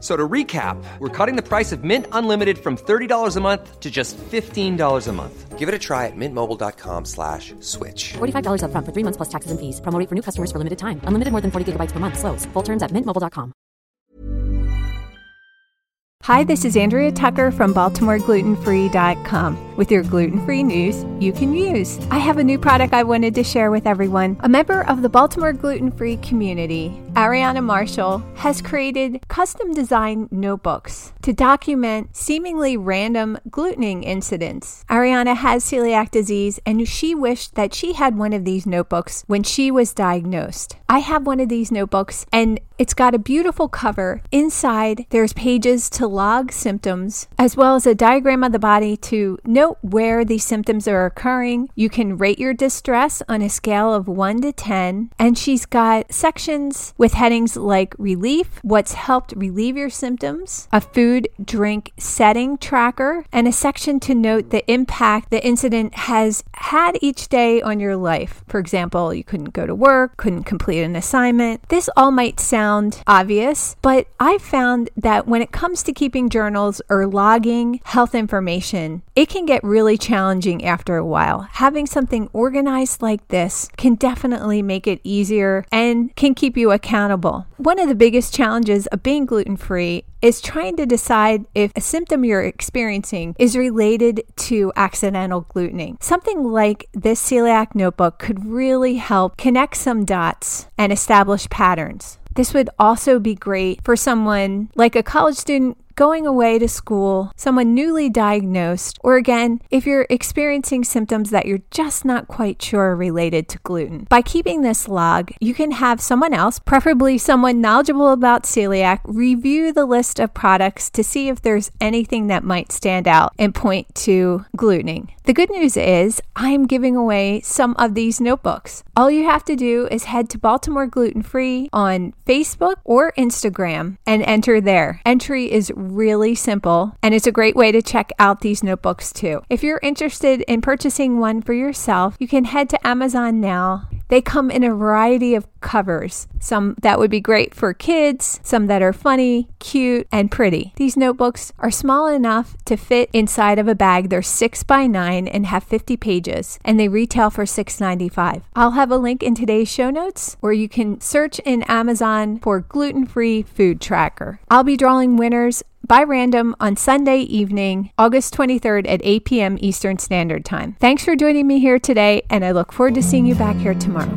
F- So to recap, we're cutting the price of Mint Unlimited from $30 a month to just $15 a month. Give it a try at mintmobile.com slash switch. $45 upfront for three months plus taxes and fees. Promo rate for new customers for limited time. Unlimited more than 40 gigabytes per month. Slows. Full terms at mintmobile.com. Hi, this is Andrea Tucker from BaltimoreGlutenFree.com with your gluten free news you can use. I have a new product I wanted to share with everyone. A member of the Baltimore Gluten Free community, Ariana Marshall, has created custom designed notebooks to document seemingly random glutening incidents. Ariana has celiac disease and she wished that she had one of these notebooks when she was diagnosed. I have one of these notebooks and it's got a beautiful cover. Inside, there's pages to log symptoms, as well as a diagram of the body to note where these symptoms are occurring. You can rate your distress on a scale of 1 to 10. And she's got sections with headings like relief, what's helped relieve your symptoms, a food, drink, setting tracker, and a section to note the impact the incident has had each day on your life. For example, you couldn't go to work, couldn't complete an assignment. This all might sound obvious, but I found that when it comes to keeping journals or logging health information, it can get really challenging after a while. Having something organized like this can definitely make it easier and can keep you accountable. One of the biggest challenges of being gluten free is trying to decide if a symptom you're experiencing is related to accidental glutening. Something like this celiac notebook could really help connect some dots and establish patterns. This would also be great for someone like a college student going away to school, someone newly diagnosed, or again, if you're experiencing symptoms that you're just not quite sure are related to gluten. By keeping this log, you can have someone else, preferably someone knowledgeable about celiac, review the list of products to see if there's anything that might stand out and point to glutening. The good news is, I'm giving away some of these notebooks. All you have to do is head to Baltimore Gluten Free on Facebook or Instagram and enter there. Entry is really simple and it's a great way to check out these notebooks too. If you're interested in purchasing one for yourself, you can head to Amazon now. They come in a variety of covers, some that would be great for kids, some that are funny, cute, and pretty. These notebooks are small enough to fit inside of a bag. They're 6 by 9 and have 50 pages, and they retail for $6.95. I'll have a link in today's show notes where you can search in Amazon for gluten free food tracker. I'll be drawing winners by random on Sunday evening, August 23rd at 8 p.m. Eastern Standard Time. Thanks for joining me here today, and I look forward to seeing you back here tomorrow.